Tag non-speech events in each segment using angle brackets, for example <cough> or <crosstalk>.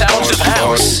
Sounds of House.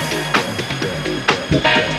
Thank <laughs> you.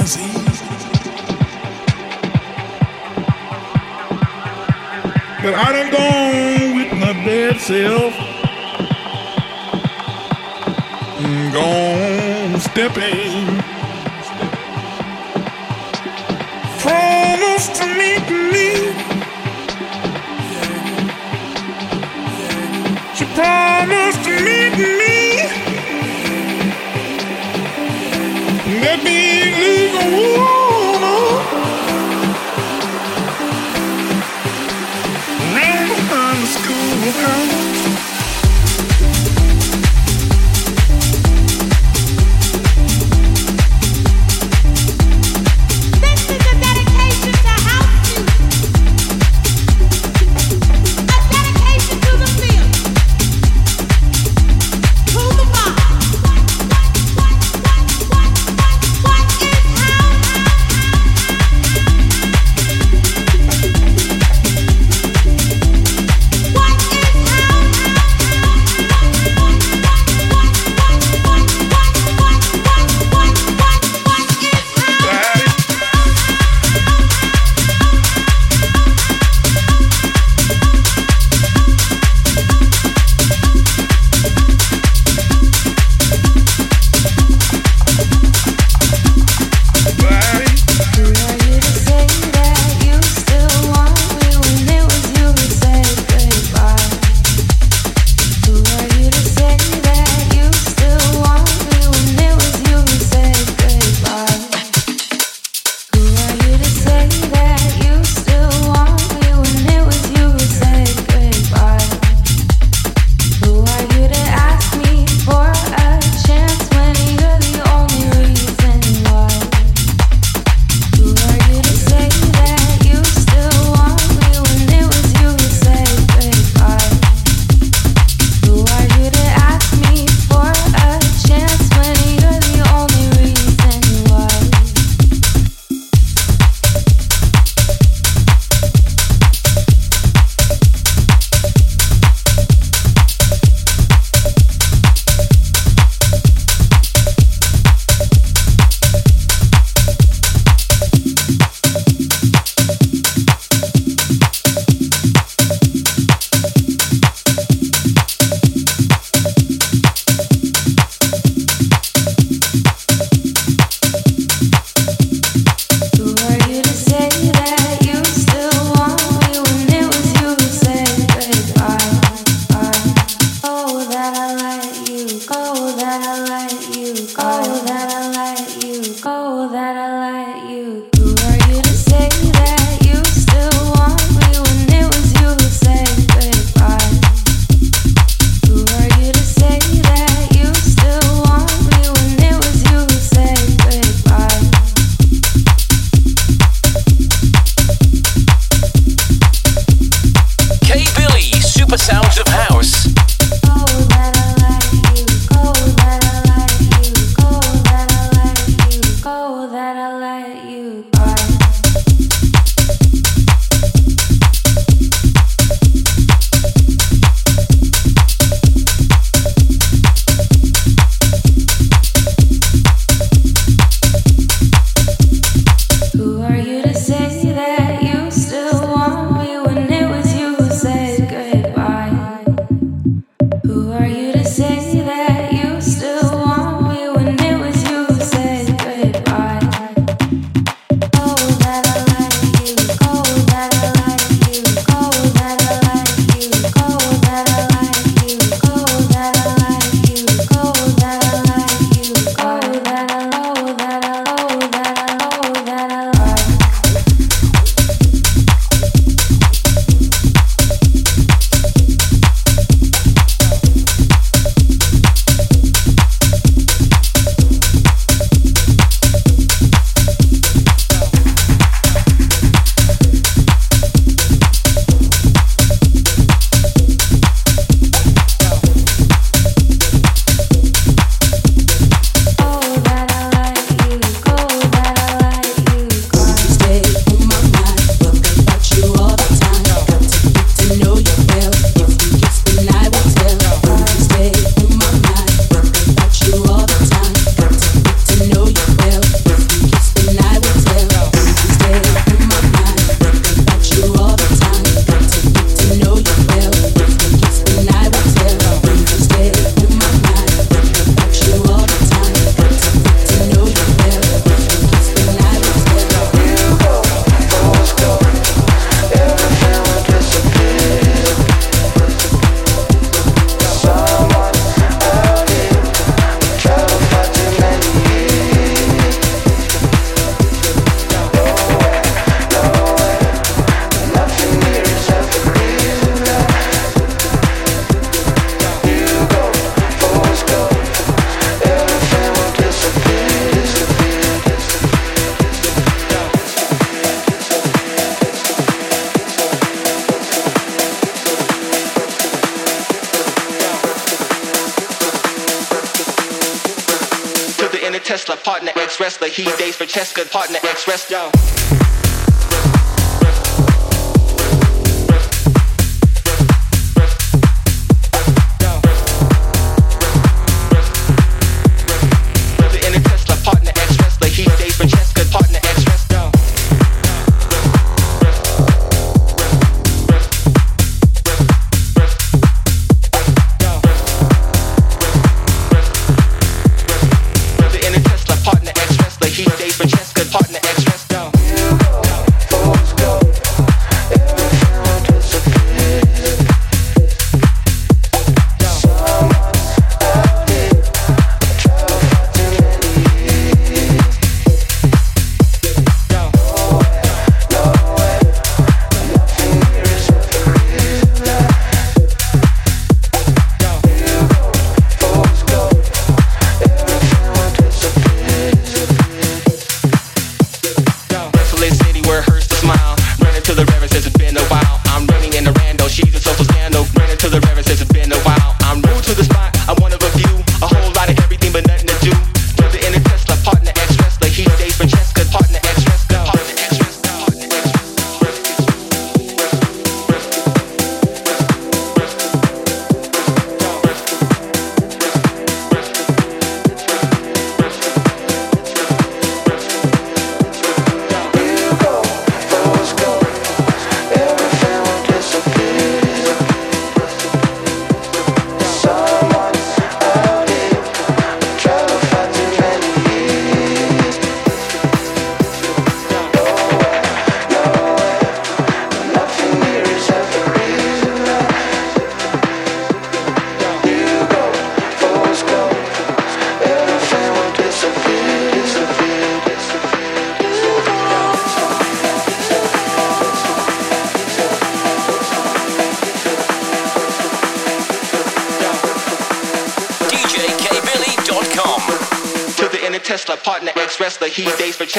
fancies. But I done gone with my bad self. Mm, gone stepping. Promise to meet me. Come. you go, that I let you go, that I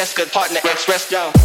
dates Francesca, partner ex wrestler.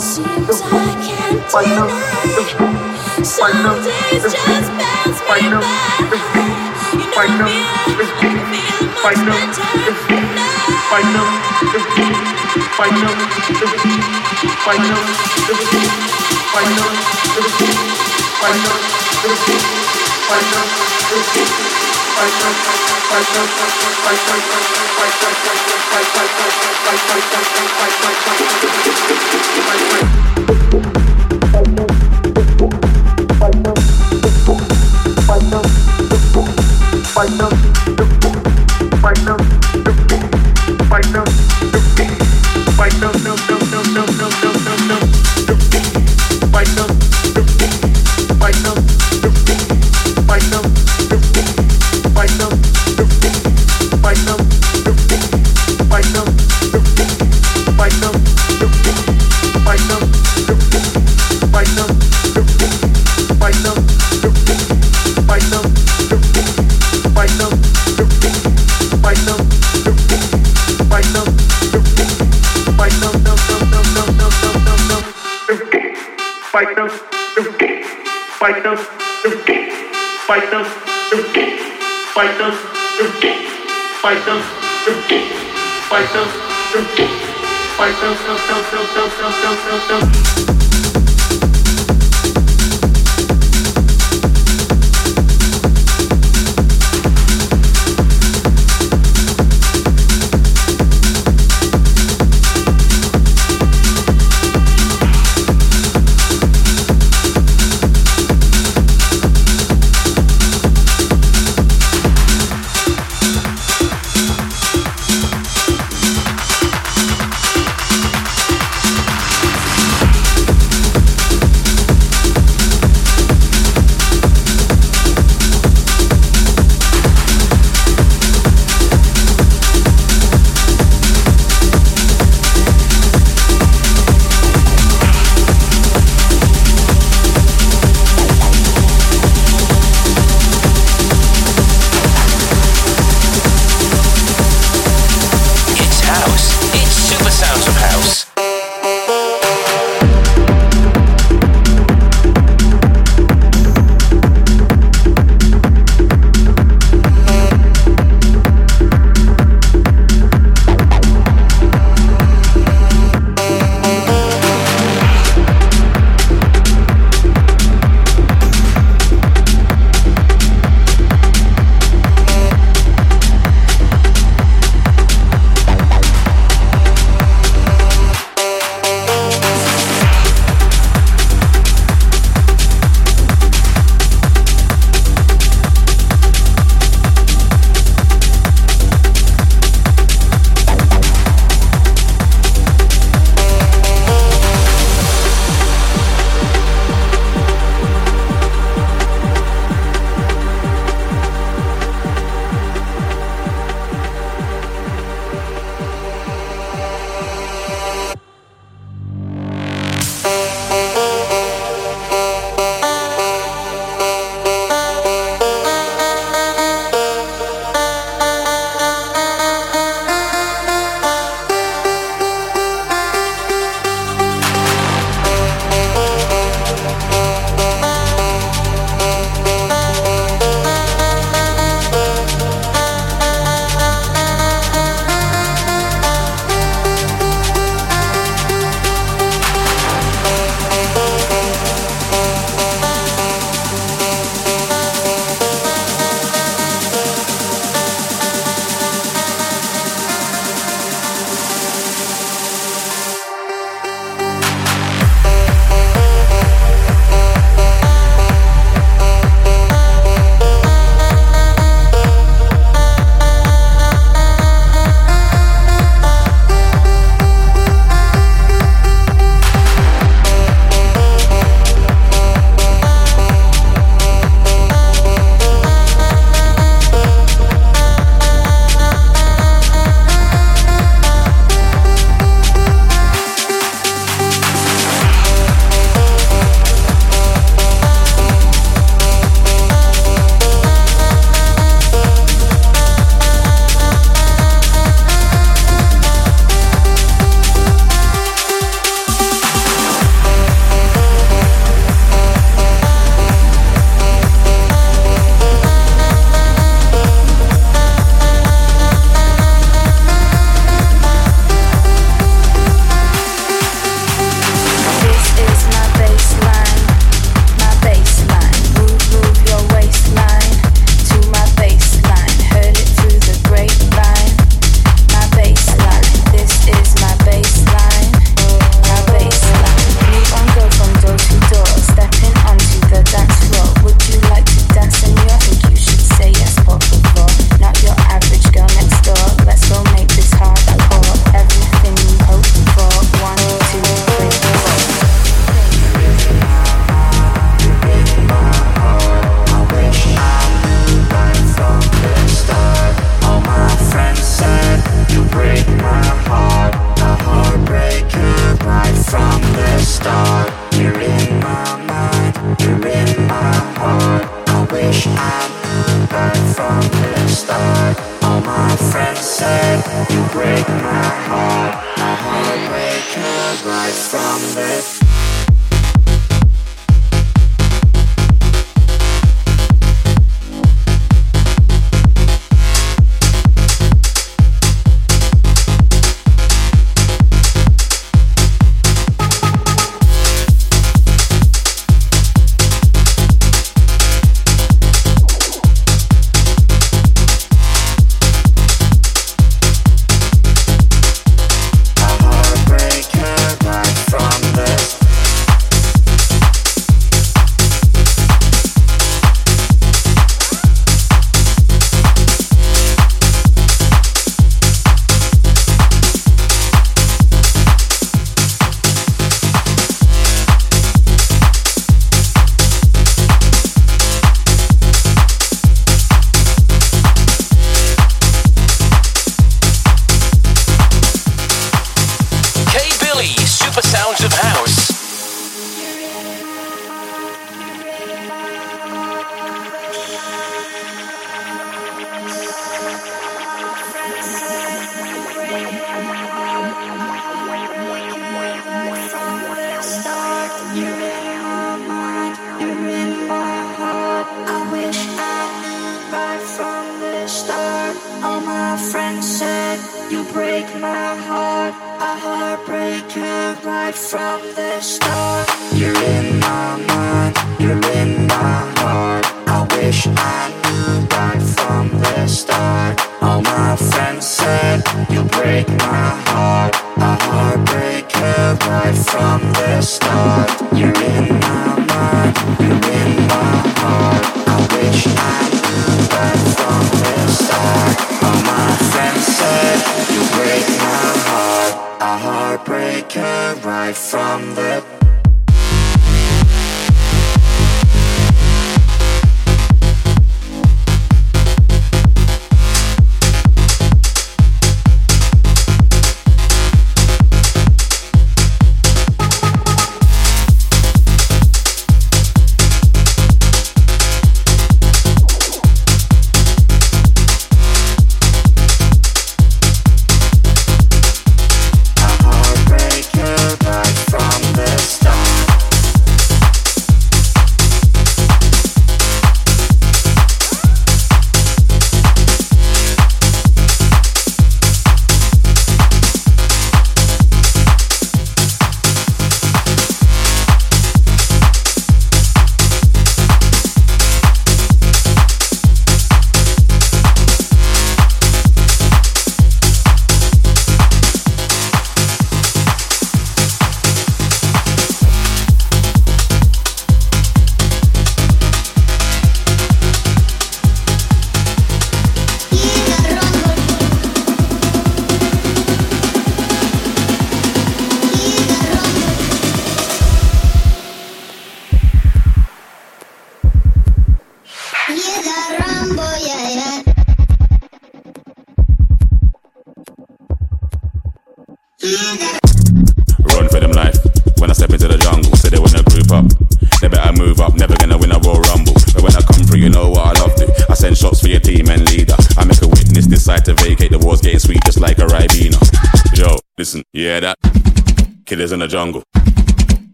Seems I can't deny. Some days just bounce me by. You know me, I feel much better tonight. Find out, find out, Fight them. fight us, you dick, fight us, you dick, fight us, you dick, fight us, you dick, fight us, you dick, fight us, you dick, fight us, us, us, us, us, us, us, us.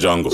jungle.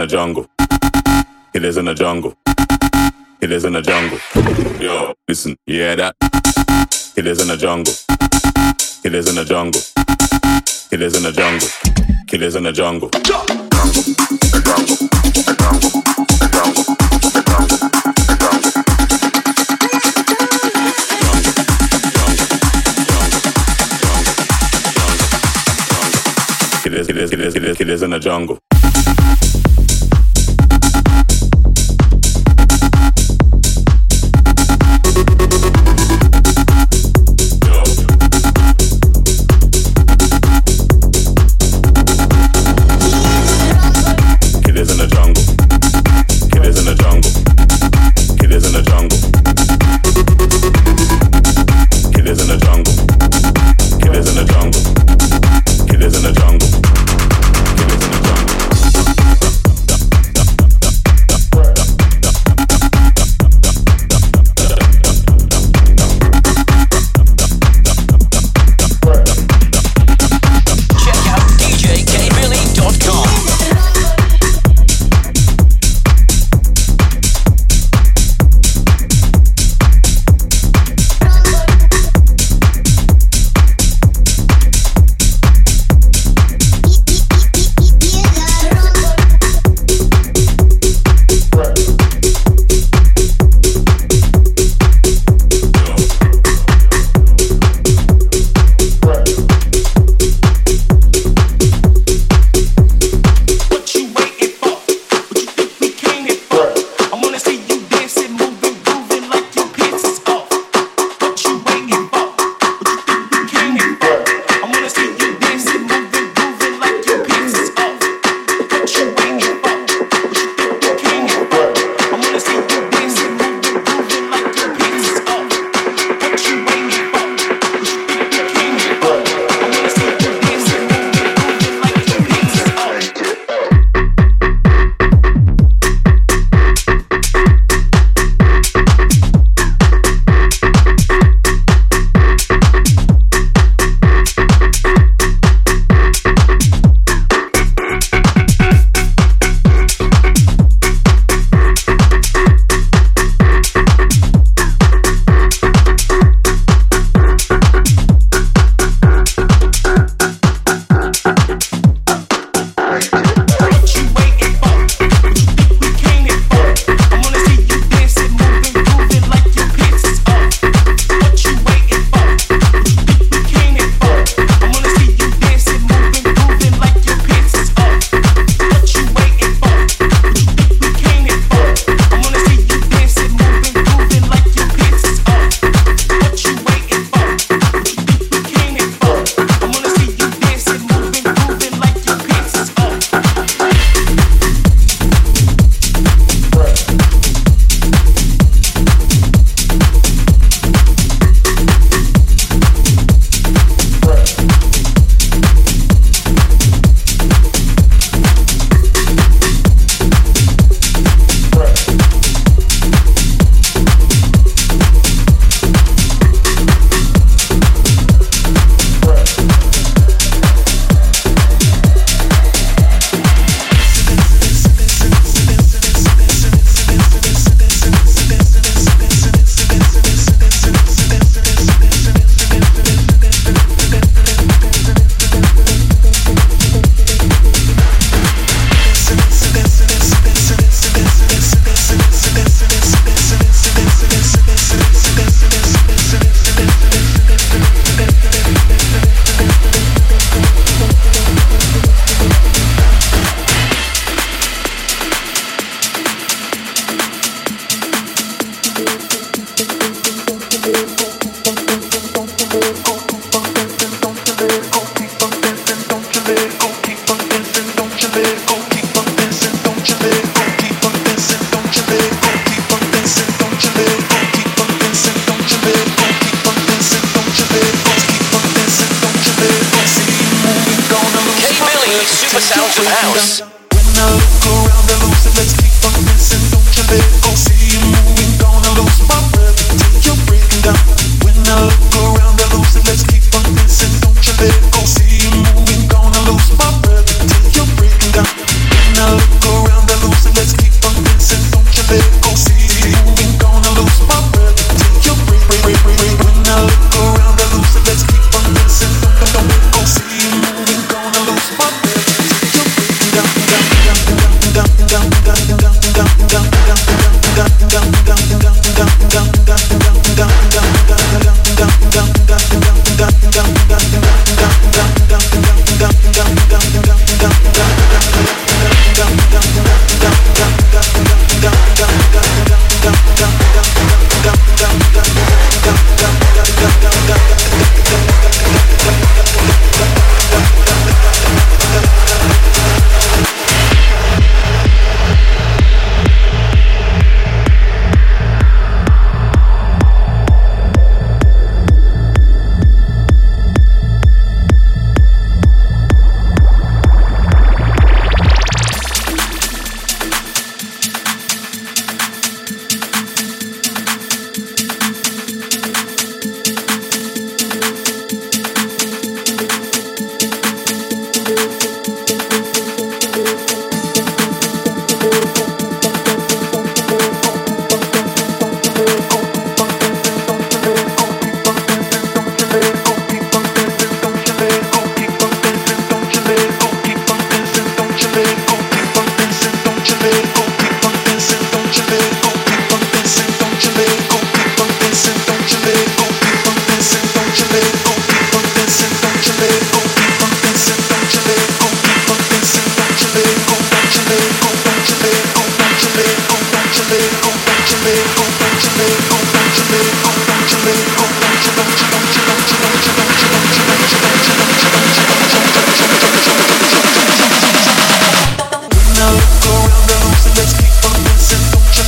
in the jungle. It is in the jungle. It is in the jungle. Yo, listen, yeah that. It is in the jungle. It is in the jungle. It is in the jungle. It is in the jungle. It is, it is, it is, it is, it is in the jungle.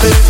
Dancing.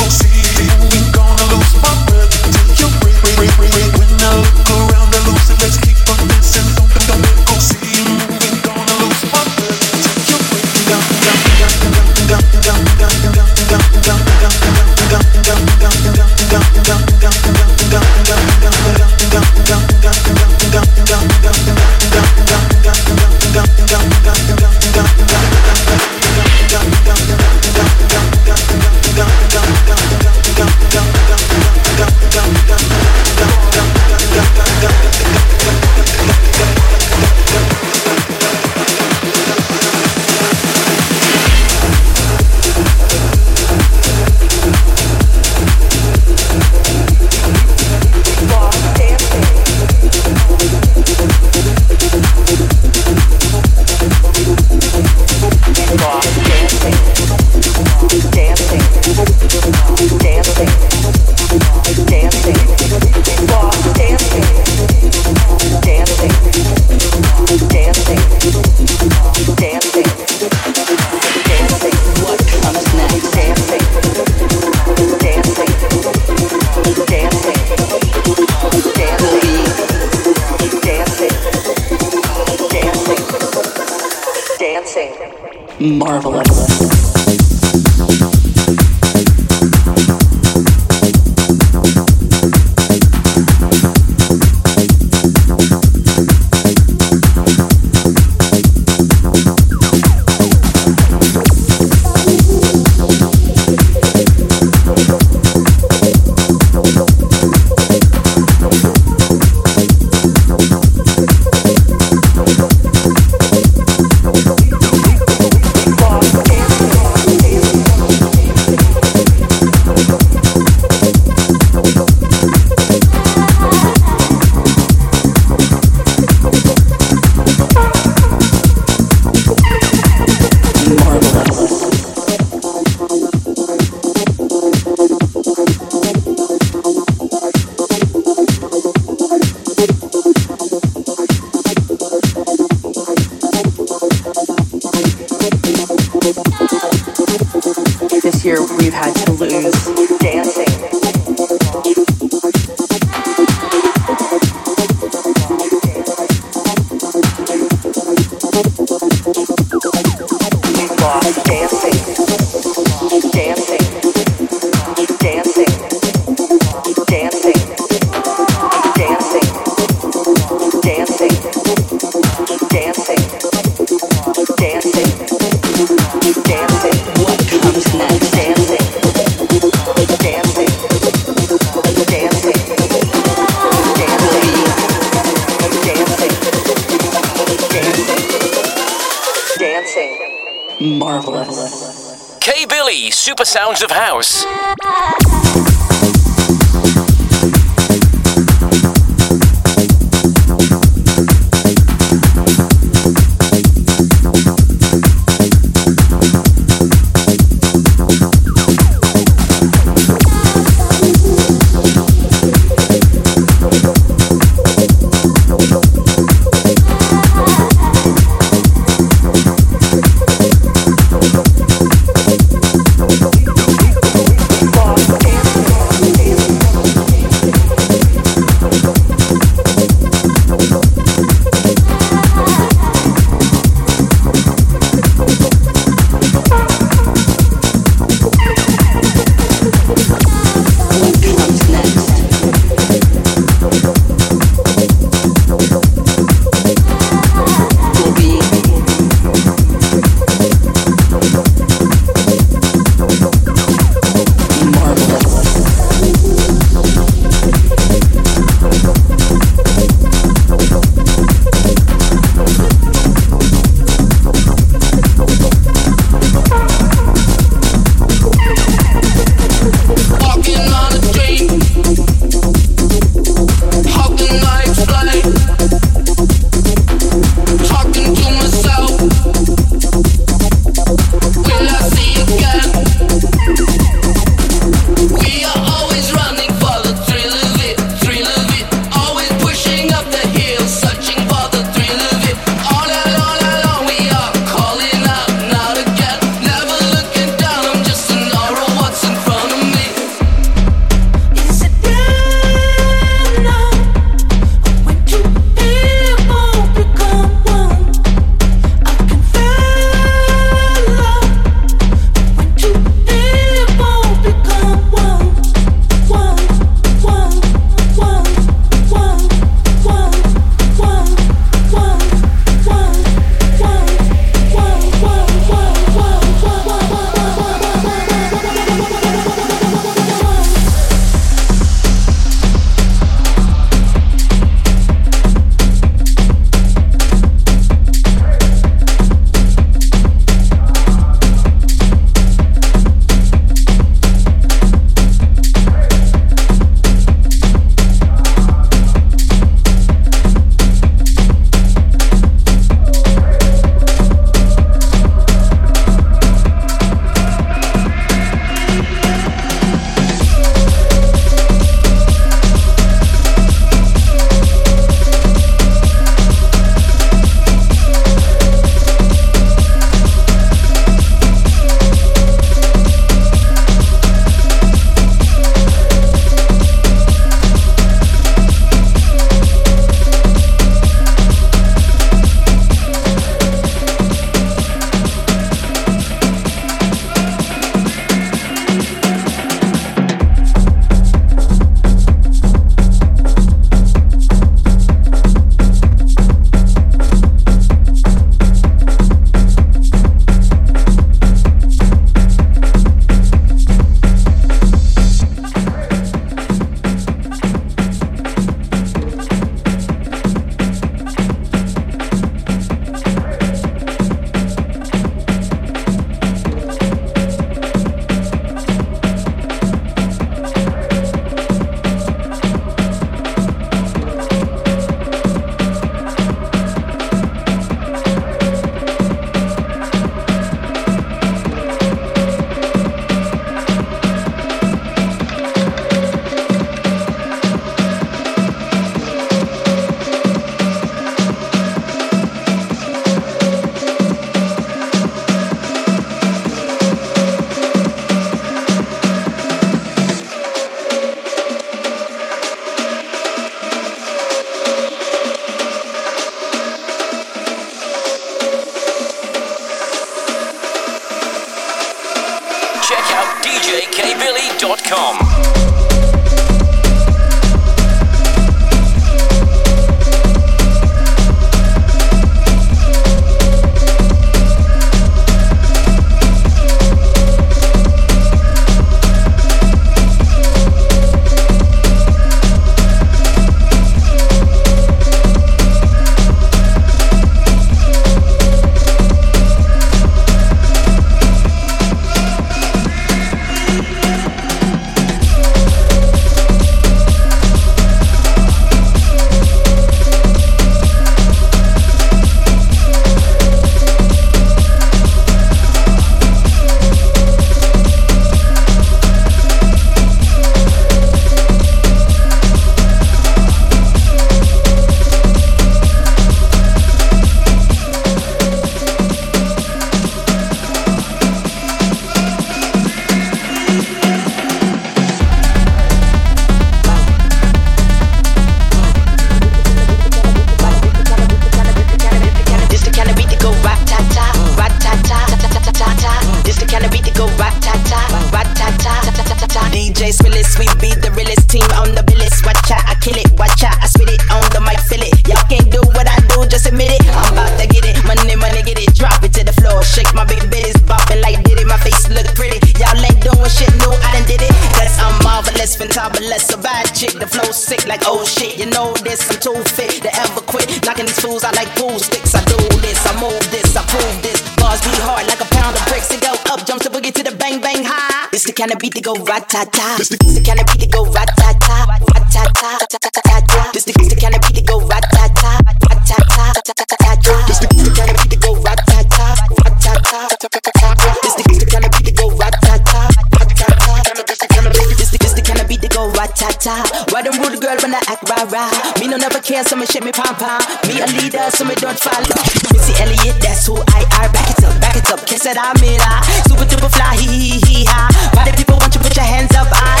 Kind of beat that go rat ta ta. This the, kind of beat that go rat ta ta, rat ta ta ta ta ta ta ta. This the, kind of beat that go rat ta ta, rat ta ta ta ta ta ta ta. This the, kind of beat that go rat ta ta, rat ta ta ta ta ta ta ta. This the, kind of beat that go rat ta ta, rat ta ta ta ta ta ta. This the, kind of beat that go rat ta ta. Why them rude girl when I act rah rah? No never care, so me shit me pom pom. Me a leader, so me don't follow. Missy Elliott, that's who I are. Back it up, back it up, kiss it, I'm it. ah. Super duper fly, hee hee hee ha. Why the people want you put your hands up, I?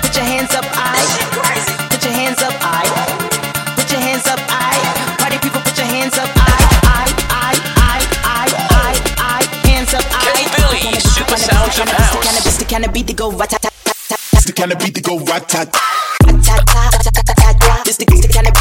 Put your hands up, I. Put your hands up, I. Put your hands up, I. Party people, put your hands up, I. I, I, I, I, I, I. Hands up, I. Kenny Billy, Super Sounds of House. Kind of beat that go rat ta ta ta ta. It's the that go rat tat. ta ta ta ta ta ta ta. This the, the kind of